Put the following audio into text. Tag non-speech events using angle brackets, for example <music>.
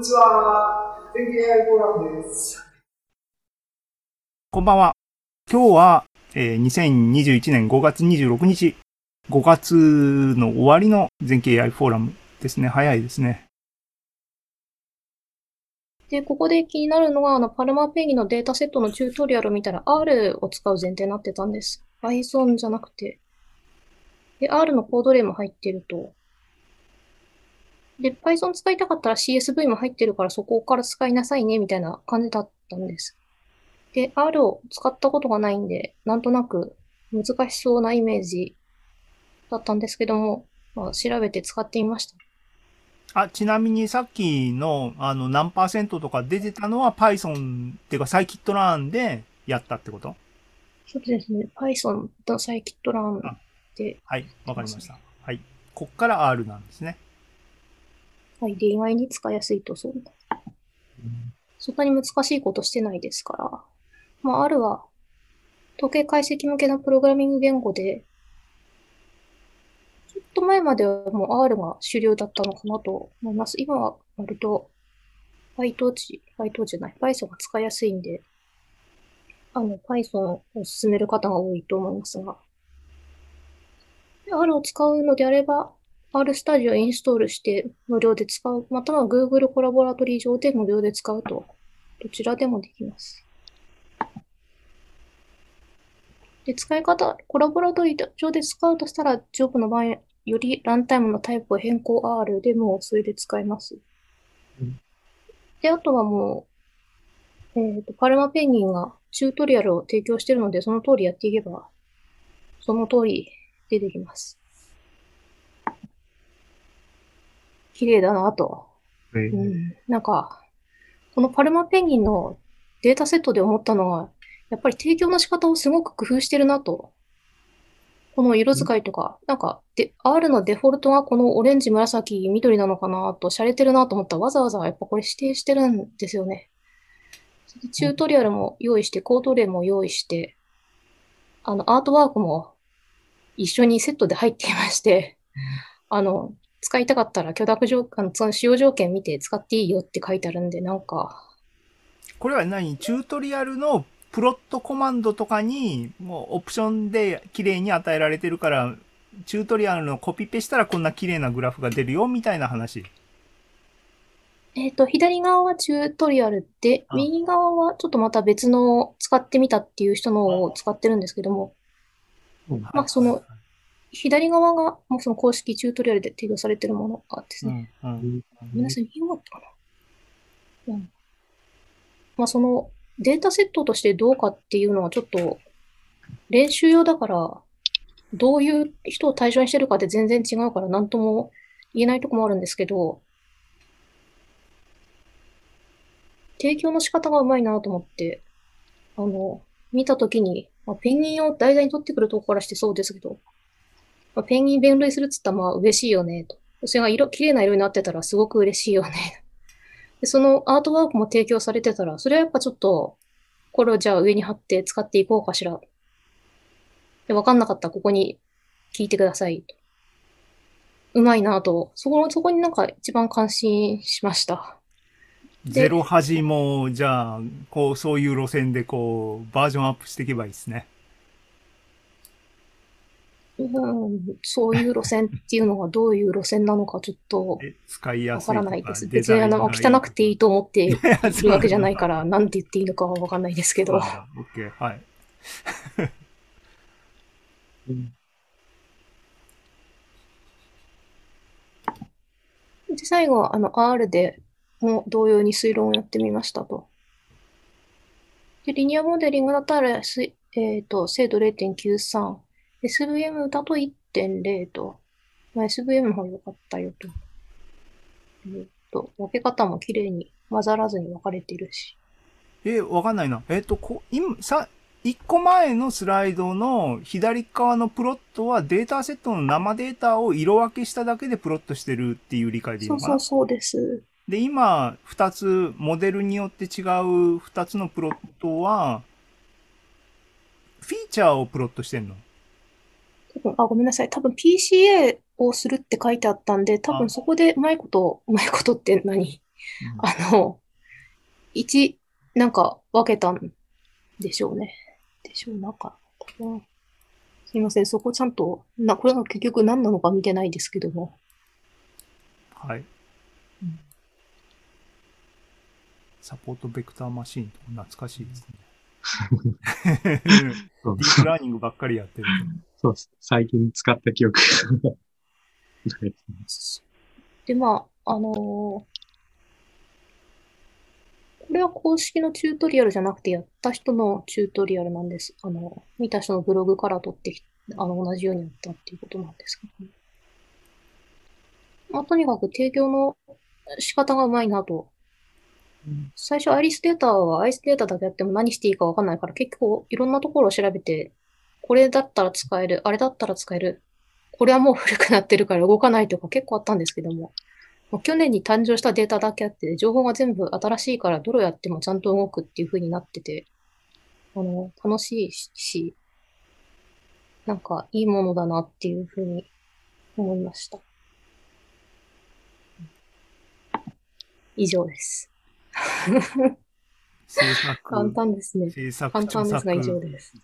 にちは。全経 AI フォーラムです。こんばんは。今日は、えー2021年5月26日、5月の終わりの全経 AI フォーラムですね。早いですね。で、ここで気になるのが、あの、パルマペンギンのデータセットのチュートリアルを見たら R を使う前提になってたんです。Python じゃなくて。で、R のコード例も入ってると。で、Python 使いたかったら CSV も入ってるからそこから使いなさいね、みたいな感じだったんです。で、R を使ったことがないんで、なんとなく難しそうなイメージだったんですけども、まあ、調べて使ってみました。あ、ちなみにさっきの、あの、何パーセントとか出てたのは Python っていうか、サイキットランでやったってこと？そうですね。Python と Scikit-learn で、はい、わかりました。はい。こっから R なんですね。はい、で、意外に使いやすいとそう。そんなに難しいことしてないですから。まあ、R は、統計解析向けのプログラミング言語で、ちょっと前まではもう R が主流だったのかなと思います。今は割と、PyTorch、PyTorch じゃない、Python が使いやすいんで、あの、Python を進める方が多いと思いますが、R を使うのであれば、R スタジオをインストールして無料で使う、または Google コラボラトリー上で無料で使うと、どちらでもできます。で、使い方、コラボラトリー上で使うとしたら、ジョブの場合、よりランタイムのタイプを変更 R でもうそれで使えます。で、あとはもう、えっと、パルマペンギンがチュートリアルを提供しているので、その通りやっていけば、その通り出てきます。綺麗だなと。うん。なんか、このパルマペンギンのデータセットで思ったのは、やっぱり提供の仕方をすごく工夫してるなと。この色使いとか、なんか、で、R のデフォルトがこのオレンジ、紫、緑なのかなと、洒落てるなと思ったら、わざわざやっぱこれ指定してるんですよね。チュートリアルも用意して、コード例も用意して、あの、アートワークも一緒にセットで入っていまして、あの、使いたかったら許諾条あの、その使用条件見て使っていいよって書いてあるんで、なんか、これは何？チュートリアルのプロットコマンドとかに、もうオプションで綺麗に与えられてるから、チュートリアルのコピペしたらこんな綺麗なグラフが出るよ、みたいな話。えっと、左側はチュートリアルで、あ右側はちょっとまた別の使ってみたっていう人のを使ってるんですけども、まあその、左側がもうその公式チュートリアルで提供されてるものがですうね。ん、うん。皆さん見事かなうん。まあそのデータセットとしてどうかっていうのはちょっと練習用だから、どういう人を対象にしてるかで全然違うから何とも言えないとこもあるんですけど、提供の仕方がうまいなと思って、あの、見たときに、まあ、ペンギンを題材に取ってくるとこからしてそうですけど、まあ、ペンギン分類するっつったらまあ嬉しいよね、と。それが色、綺麗な色になってたらすごく嬉しいよね。<laughs> で、そのアートワークも提供されてたら、それはやっぱちょっと、これをじゃあ上に貼って使っていこうかしら。で、わかんなかったらここに聞いてください。うまいなと、そこ、そこになんか一番感心しました。ゼロ端も、じゃあ、こう、そういう路線でこう、バージョンアップしていけばいいですね。うん、そういう路線っていうのがどういう路線なのかちょっとわか。からないです。別にあの、汚くていいと思っていやるわけじゃないから、なんて言っていいのかはわかんないですけど。オッケー、はい。で、最後は、あの、R でも同様に推論をやってみましたと。で、リニアモデリングだったら、すえっと、精度0.93。SVM だと1.0と。まあ、SVM の方が良かったよと。えっと、分け方も綺麗に混ざらずに分かれているし。え、わかんないな。えっ、と、こ、今、さ、一個前のスライドの左側のプロットはデータセットの生データを色分けしただけでプロットしてるっていう理解でいいのかな？そうそうそうです。で、今、二つ、モデルによって違う二つのプロットは、フィーチャーをプロットしてんの？多分あ、ごめんなさい。多分 PCA をするって書いてあったんで、多あ分そこでうまいこと、うまいことって何？あの、一、なんか分けたんでしょうね。でしょう、なんか。うんすいません、そこちゃんと、な、これが結局何なのか見てないですけども。はい。うんサポートベクターマシーンとか懐かしいですね。<laughs> ディープラーニングばっかりやってるそうです。最近使った記憶が <laughs> で。まあ、あのーこれは公式のチュートリアルじゃなくて、やった人のチュートリアルなんです。あの、見た人のブログから取ってきあの、同じようにやったっていうことなんですけどね。まあ、とにかく提供の仕方がうまいなと。最初、アイリスデータはアイスデータだけやっても何していいかわかんないから、結構いろんなところを調べて、これだったら使える、あれだったら使える、これはもう古くなってるから動かないとか結構あったんですけども、もう去年に誕生したデータだけあって、情報が全部新しいからどれをやってもちゃんと動くっていう風になってて、あの、楽しいし、なんかいいものだなっていう風に思いました。以上です。<laughs> 簡単ですね。簡単ですが以上です。